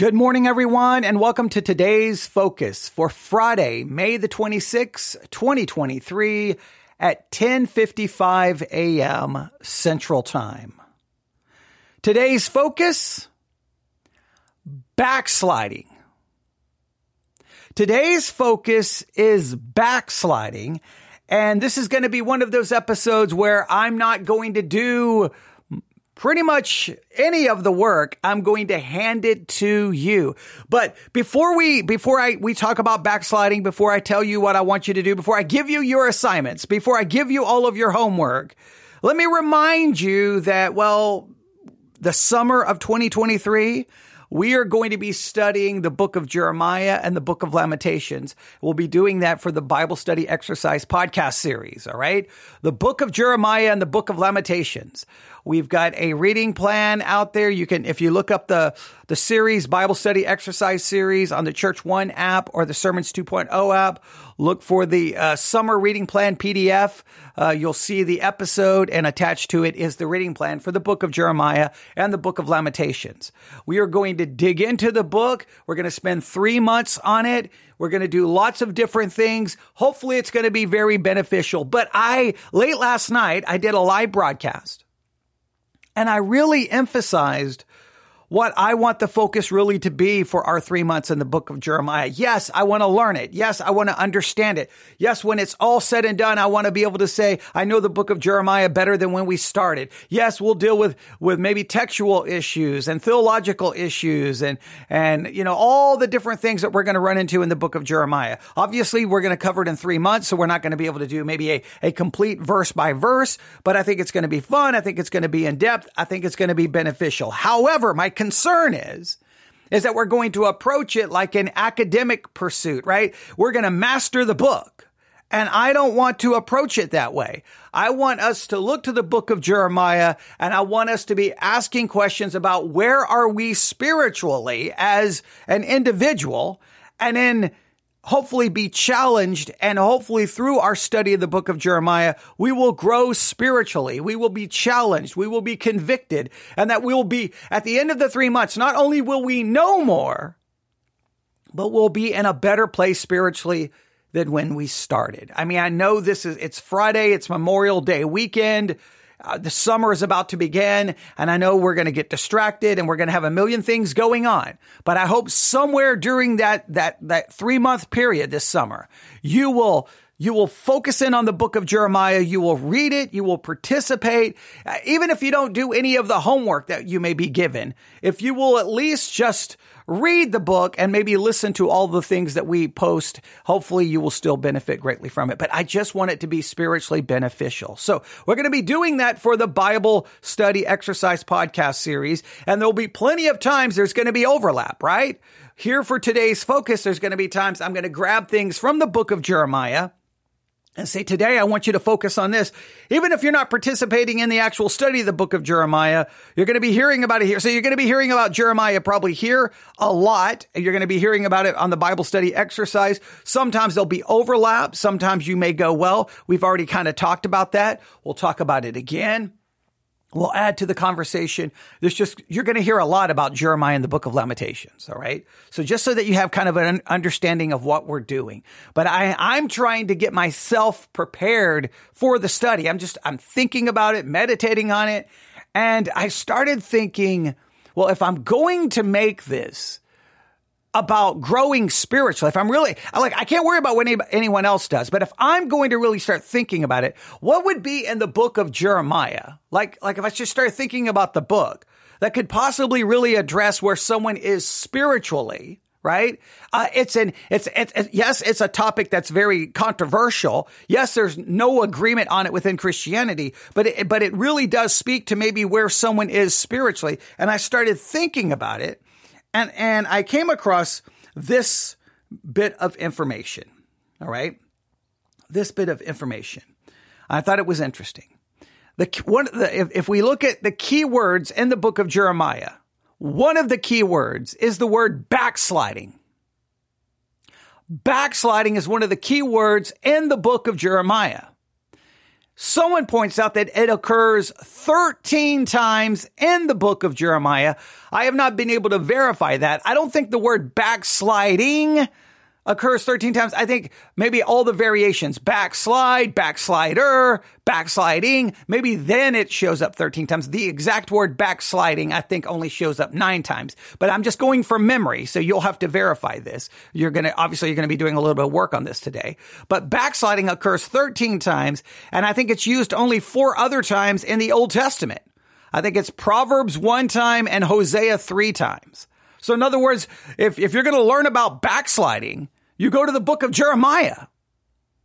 Good morning, everyone, and welcome to today's focus for Friday, May the 26th, 2023 at 10:55 a.m. Central Time. Today's focus backsliding. Today's focus is backsliding, and this is going to be one of those episodes where I'm not going to do pretty much any of the work, I'm going to hand it to you. But before we, before I, we talk about backsliding, before I tell you what I want you to do, before I give you your assignments, before I give you all of your homework, let me remind you that, well, the summer of 2023, we are going to be studying the book of Jeremiah and the book of Lamentations. We'll be doing that for the Bible study exercise podcast series. All right. The book of Jeremiah and the book of Lamentations. We've got a reading plan out there. You can, if you look up the, the series, Bible study exercise series on the Church One app or the Sermons 2.0 app, look for the uh, summer reading plan PDF. Uh, you'll see the episode and attached to it is the reading plan for the book of Jeremiah and the book of Lamentations. We are going to dig into the book. We're going to spend three months on it. We're going to do lots of different things. Hopefully it's going to be very beneficial. But I, late last night, I did a live broadcast and I really emphasized what I want the focus really to be for our three months in the book of Jeremiah. Yes, I want to learn it. Yes, I want to understand it. Yes, when it's all said and done, I want to be able to say, I know the book of Jeremiah better than when we started. Yes, we'll deal with, with maybe textual issues and theological issues and, and, you know, all the different things that we're going to run into in the book of Jeremiah. Obviously, we're going to cover it in three months, so we're not going to be able to do maybe a, a complete verse by verse, but I think it's going to be fun. I think it's going to be in depth. I think it's going to be beneficial. However, my concern is, is that we're going to approach it like an academic pursuit, right? We're going to master the book. And I don't want to approach it that way. I want us to look to the book of Jeremiah and I want us to be asking questions about where are we spiritually as an individual and then hopefully be challenged and hopefully through our study of the book of Jeremiah, we will grow spiritually. We will be challenged. We will be convicted and that we will be at the end of the three months. Not only will we know more, but we'll be in a better place spiritually than when we started. I mean, I know this is, it's Friday. It's Memorial Day weekend. Uh, the summer is about to begin and I know we're going to get distracted and we're going to have a million things going on. But I hope somewhere during that, that, that three month period this summer, you will you will focus in on the book of Jeremiah. You will read it. You will participate. Uh, even if you don't do any of the homework that you may be given, if you will at least just read the book and maybe listen to all the things that we post, hopefully you will still benefit greatly from it. But I just want it to be spiritually beneficial. So we're going to be doing that for the Bible study exercise podcast series. And there'll be plenty of times there's going to be overlap, right? Here for today's focus, there's going to be times I'm going to grab things from the book of Jeremiah and say, today I want you to focus on this. Even if you're not participating in the actual study of the book of Jeremiah, you're going to be hearing about it here. So you're going to be hearing about Jeremiah probably here a lot. And You're going to be hearing about it on the Bible study exercise. Sometimes there'll be overlap. Sometimes you may go, well, we've already kind of talked about that. We'll talk about it again will add to the conversation. There's just, you're going to hear a lot about Jeremiah in the book of Lamentations. All right. So just so that you have kind of an understanding of what we're doing, but I, I'm trying to get myself prepared for the study. I'm just, I'm thinking about it, meditating on it. And I started thinking, well, if I'm going to make this, about growing spiritually, if I'm really like, I can't worry about what any, anyone else does, but if I'm going to really start thinking about it, what would be in the book of Jeremiah? Like, like if I just start thinking about the book that could possibly really address where someone is spiritually, right? Uh, it's an, it's, it's, it's, yes, it's a topic that's very controversial. Yes, there's no agreement on it within Christianity, but it, but it really does speak to maybe where someone is spiritually. And I started thinking about it and, and I came across this bit of information. All right. This bit of information. I thought it was interesting. The one, the, if, if we look at the key words in the book of Jeremiah, one of the key words is the word backsliding. Backsliding is one of the key words in the book of Jeremiah. Someone points out that it occurs 13 times in the book of Jeremiah. I have not been able to verify that. I don't think the word backsliding occurs 13 times. I think maybe all the variations, backslide, backslider, backsliding, maybe then it shows up 13 times. The exact word backsliding, I think only shows up nine times, but I'm just going from memory. So you'll have to verify this. You're going to, obviously you're going to be doing a little bit of work on this today, but backsliding occurs 13 times. And I think it's used only four other times in the Old Testament. I think it's Proverbs one time and Hosea three times. So in other words, if, if you're going to learn about backsliding, you go to the book of Jeremiah.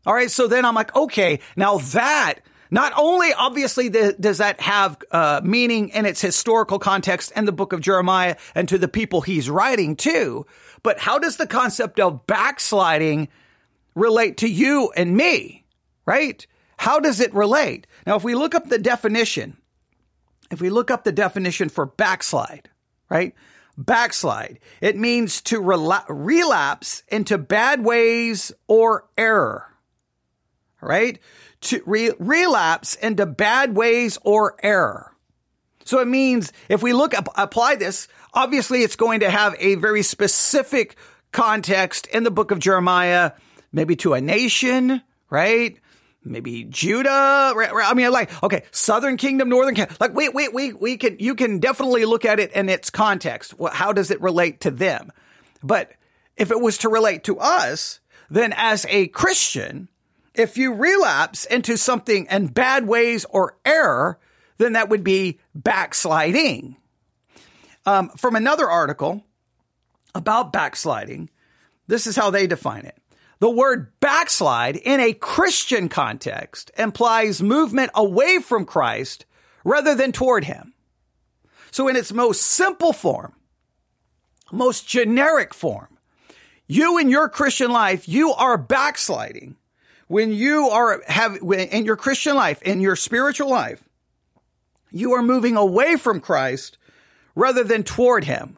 All right. So then I'm like, okay, now that not only obviously does that have uh, meaning in its historical context and the book of Jeremiah and to the people he's writing to, but how does the concept of backsliding relate to you and me? Right? How does it relate? Now, if we look up the definition, if we look up the definition for backslide, right? Backslide. It means to rela- relapse into bad ways or error. Right? To re- relapse into bad ways or error. So it means if we look up, apply this, obviously it's going to have a very specific context in the book of Jeremiah, maybe to a nation, right? Maybe Judah. I mean, like, okay, Southern Kingdom, Northern Kingdom. Like, wait, wait, we, we can, you can definitely look at it in its context. How does it relate to them? But if it was to relate to us, then as a Christian, if you relapse into something in bad ways or error, then that would be backsliding. Um, from another article about backsliding, this is how they define it. The word backslide in a Christian context implies movement away from Christ rather than toward him. So in its most simple form, most generic form, you in your Christian life, you are backsliding when you are have in your Christian life, in your spiritual life, you are moving away from Christ rather than toward him.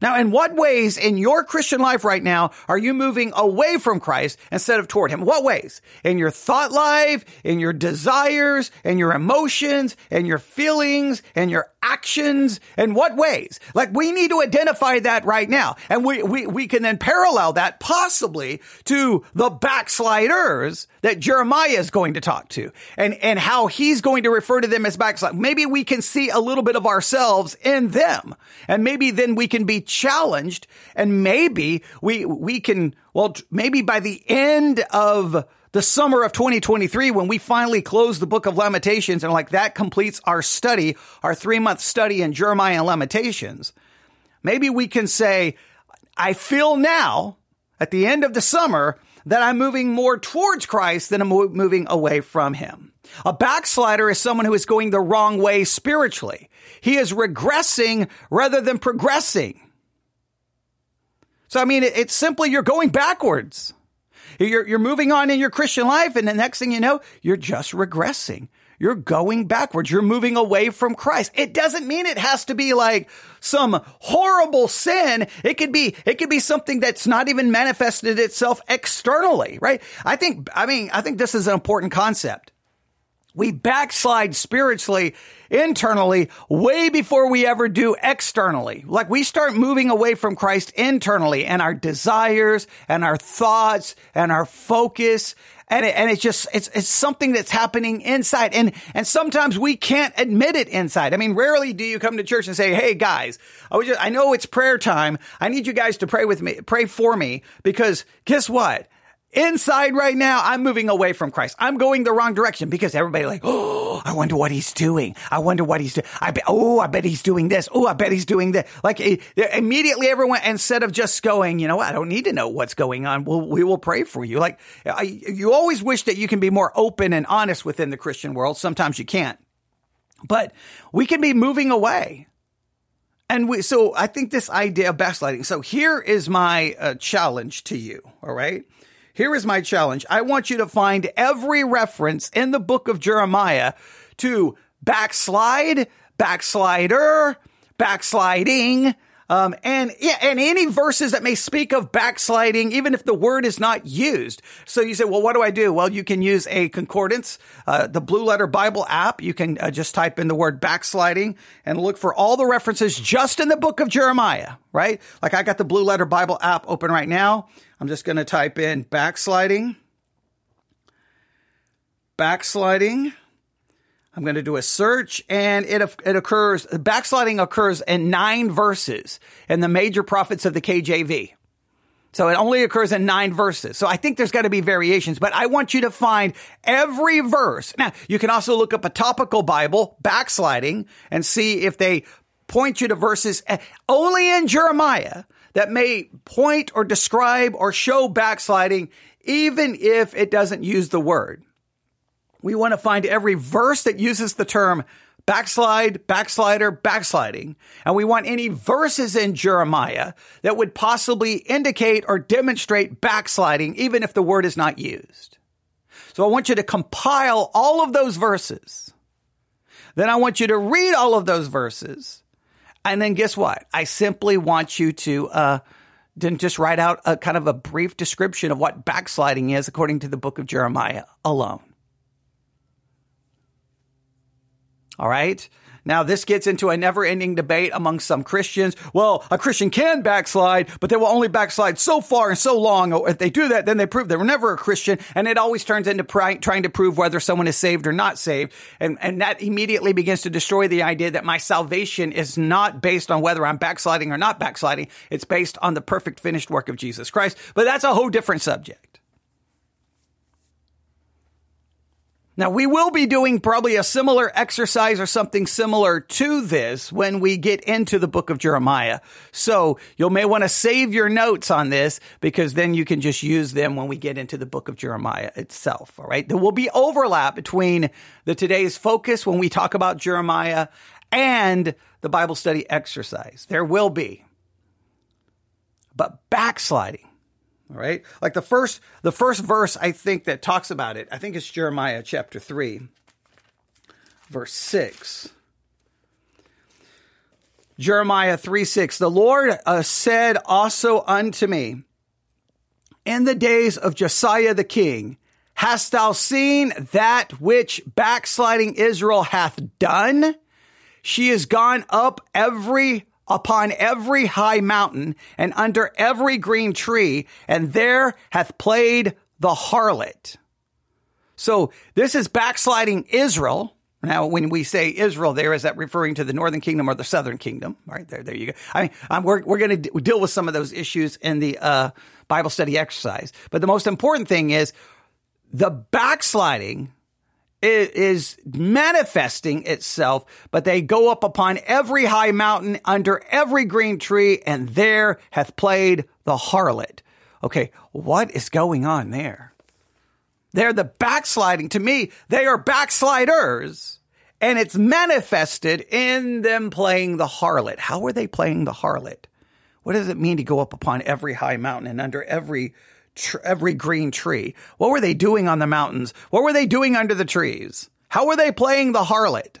Now, in what ways in your Christian life right now are you moving away from Christ instead of toward Him? What ways? In your thought life, in your desires, in your emotions, in your feelings, in your actions, and what ways? Like we need to identify that right now. And we, we, we can then parallel that possibly to the backsliders that Jeremiah is going to talk to and, and how he's going to refer to them as backsliders. Maybe we can see a little bit of ourselves in them and maybe then we can be challenged and maybe we, we can, well, maybe by the end of the summer of 2023 when we finally close the book of Lamentations and like that completes our study, our three month study in Jeremiah and Lamentations. Maybe we can say, I feel now at the end of the summer that I'm moving more towards Christ than I'm moving away from him. A backslider is someone who is going the wrong way spiritually. He is regressing rather than progressing. So, I mean, it's simply you're going backwards. You're, you're moving on in your Christian life, and the next thing you know, you're just regressing. You're going backwards. You're moving away from Christ. It doesn't mean it has to be like some horrible sin. It could be, it could be something that's not even manifested itself externally, right? I think, I mean, I think this is an important concept. We backslide spiritually, internally, way before we ever do externally. Like we start moving away from Christ internally and our desires and our thoughts and our focus. And, it, and it's just, it's, it's something that's happening inside. And, and sometimes we can't admit it inside. I mean, rarely do you come to church and say, Hey guys, I was just, I know it's prayer time. I need you guys to pray with me, pray for me because guess what? Inside right now, I'm moving away from Christ. I'm going the wrong direction because everybody like, oh, I wonder what he's doing. I wonder what he's doing. I bet, oh, I bet he's doing this. Oh, I bet he's doing that. Like immediately everyone, instead of just going, you know, I don't need to know what's going on. We'll, we will pray for you. Like I, you always wish that you can be more open and honest within the Christian world. Sometimes you can't, but we can be moving away. And we, so I think this idea of backsliding. So here is my uh, challenge to you. All right. Here is my challenge. I want you to find every reference in the book of Jeremiah to backslide, backslider, backsliding. Um, and and any verses that may speak of backsliding, even if the word is not used. So you say, well, what do I do? Well, you can use a concordance, uh, the Blue Letter Bible app. You can uh, just type in the word backsliding and look for all the references just in the book of Jeremiah, right? Like I got the Blue Letter Bible app open right now. I'm just going to type in backsliding, backsliding. I'm going to do a search and it, it occurs, backsliding occurs in nine verses in the major prophets of the KJV. So it only occurs in nine verses. So I think there's got to be variations, but I want you to find every verse. Now, you can also look up a topical Bible, backsliding, and see if they point you to verses eh, only in Jeremiah that may point or describe or show backsliding, even if it doesn't use the word. We want to find every verse that uses the term backslide, backslider, backsliding. And we want any verses in Jeremiah that would possibly indicate or demonstrate backsliding, even if the word is not used. So I want you to compile all of those verses. Then I want you to read all of those verses. And then guess what? I simply want you to, uh, just write out a kind of a brief description of what backsliding is according to the book of Jeremiah alone. All right. Now, this gets into a never ending debate among some Christians. Well, a Christian can backslide, but they will only backslide so far and so long. Oh, if they do that, then they prove they were never a Christian. And it always turns into pr- trying to prove whether someone is saved or not saved. And, and that immediately begins to destroy the idea that my salvation is not based on whether I'm backsliding or not backsliding. It's based on the perfect finished work of Jesus Christ. But that's a whole different subject. Now, we will be doing probably a similar exercise or something similar to this when we get into the book of Jeremiah. So you may want to save your notes on this because then you can just use them when we get into the book of Jeremiah itself. All right. There will be overlap between the today's focus when we talk about Jeremiah and the Bible study exercise. There will be. But backsliding all right. Like the first the first verse I think that talks about it, I think it's Jeremiah chapter 3 verse 6. Jeremiah 3 6. The Lord uh, said also unto me, In the days of Josiah the king, hast thou seen that which backsliding Israel hath done? She is gone up every upon every high mountain and under every green tree, and there hath played the harlot. So this is backsliding Israel. Now, when we say Israel, there is that referring to the northern kingdom or the southern kingdom, right? There, there you go. I mean, I'm, we're we're going to deal with some of those issues in the uh, Bible study exercise, but the most important thing is the backsliding is manifesting itself, but they go up upon every high mountain under every green tree, and there hath played the harlot. Okay, what is going on there? They're the backsliding. To me, they are backsliders, and it's manifested in them playing the harlot. How are they playing the harlot? What does it mean to go up upon every high mountain and under every tr- every green tree. What were they doing on the mountains? What were they doing under the trees? How were they playing the harlot?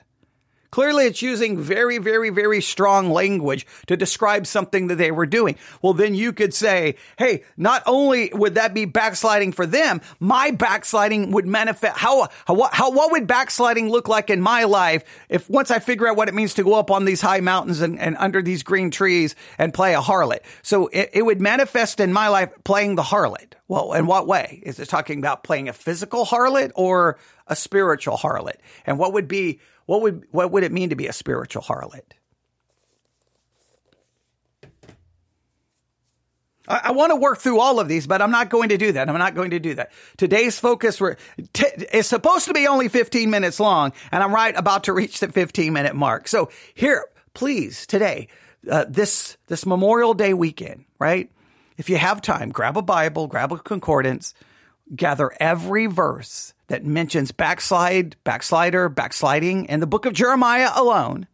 Clearly, it's using very, very, very strong language to describe something that they were doing. Well, then you could say, hey, not only would that be backsliding for them, my backsliding would manifest. How, how, how, what would backsliding look like in my life if once I figure out what it means to go up on these high mountains and, and under these green trees and play a harlot? So it, it would manifest in my life playing the harlot. Well, in what way? Is it talking about playing a physical harlot or a spiritual harlot? And what would be what would what would it mean to be a spiritual harlot? I, I want to work through all of these, but I'm not going to do that. I'm not going to do that. Today's focus t- is supposed to be only 15 minutes long, and I'm right about to reach the 15 minute mark. So here, please, today, uh, this this Memorial Day weekend, right? If you have time, grab a Bible, grab a concordance, gather every verse that mentions backslide, backslider, backsliding in the book of Jeremiah alone.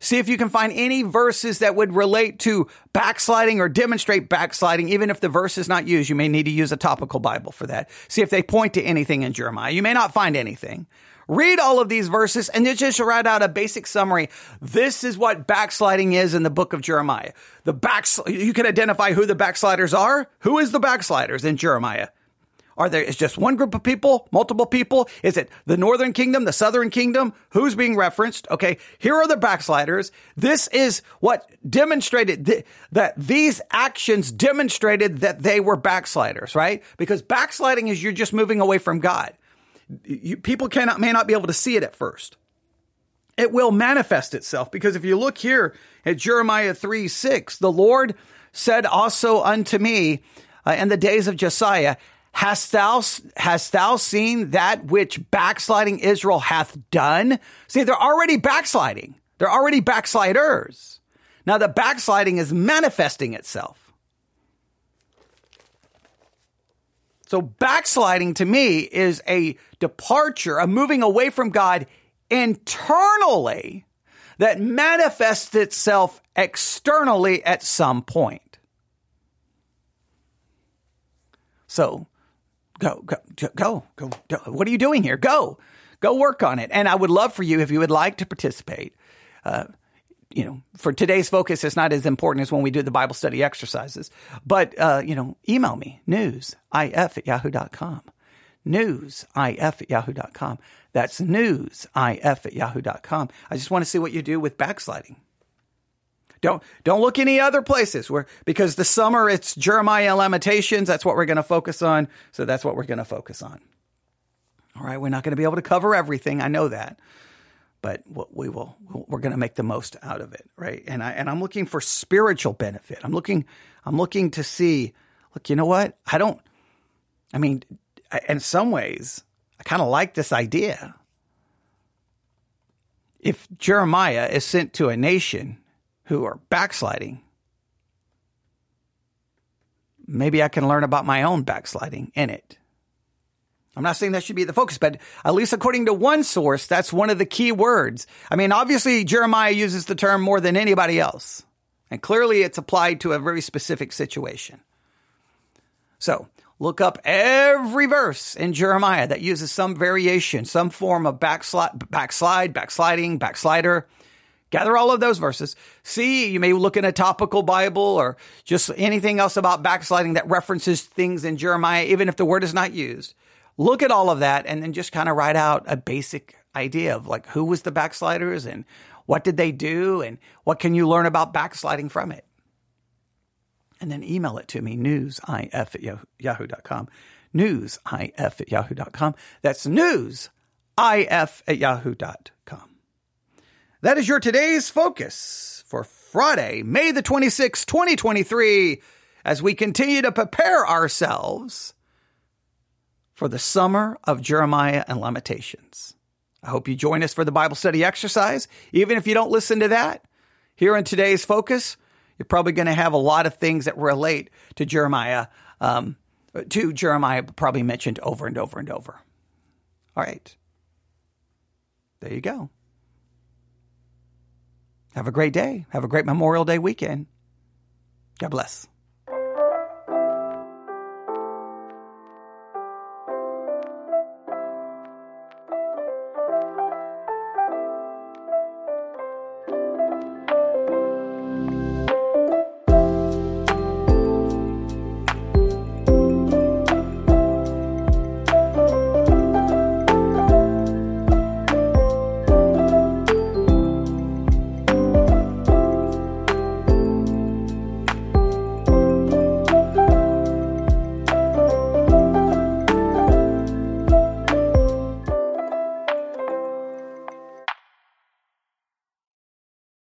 See if you can find any verses that would relate to backsliding or demonstrate backsliding. Even if the verse is not used, you may need to use a topical Bible for that. See if they point to anything in Jeremiah. You may not find anything. Read all of these verses and then just write out a basic summary. This is what backsliding is in the book of Jeremiah. The backs, you can identify who the backsliders are. Who is the backsliders in Jeremiah? Are there is just one group of people, multiple people? Is it the northern kingdom, the southern kingdom? Who's being referenced? Okay, here are the backsliders. This is what demonstrated th- that these actions demonstrated that they were backsliders, right? Because backsliding is you're just moving away from God. You, people cannot may not be able to see it at first. It will manifest itself because if you look here at Jeremiah 3 6, the Lord said also unto me uh, in the days of Josiah, Hast thou, hast thou seen that which backsliding Israel hath done? See, they're already backsliding. They're already backsliders. Now the backsliding is manifesting itself. So backsliding to me is a departure, a moving away from God internally that manifests itself externally at some point. So go, go, go, go, go. What are you doing here? Go, go work on it. And I would love for you, if you would like to participate, uh, you know, for today's focus, it's not as important as when we do the Bible study exercises. But, uh, you know, email me, newsif at yahoo.com. Newsif at yahoo.com. That's newsif at yahoo.com. I just want to see what you do with backsliding. Don't don't look any other places because the summer it's Jeremiah Lamentations. That's what we're going to focus on. So that's what we're going to focus on. All right, we're not going to be able to cover everything. I know that, but we will. We're going to make the most out of it, right? And I and I'm looking for spiritual benefit. I'm looking. I'm looking to see. Look, you know what? I don't. I mean, in some ways, I kind of like this idea. If Jeremiah is sent to a nation who are backsliding, maybe I can learn about my own backsliding in it. I'm not saying that should be the focus, but at least according to one source, that's one of the key words. I mean, obviously, Jeremiah uses the term more than anybody else, and clearly it's applied to a very specific situation. So, look up every verse in Jeremiah that uses some variation, some form of backslide, backslide, backsliding, backslider. Gather all of those verses. See, you may look in a topical Bible or just anything else about backsliding that references things in Jeremiah, even if the word is not used. Look at all of that and then just kind of write out a basic idea of like who was the backsliders and what did they do and what can you learn about backsliding from it. And then email it to me, newsif at yahoo.com. Newsif at yahoo.com. That's newsif at yahoo.com. That is your today's focus for Friday, May the 26th, 2023, as we continue to prepare ourselves for the summer of Jeremiah and Lamentations. I hope you join us for the Bible study exercise. Even if you don't listen to that, here in today's focus, you're probably going to have a lot of things that relate to Jeremiah, um, to Jeremiah, probably mentioned over and over and over. All right. There you go. Have a great day. Have a great Memorial Day weekend. God bless.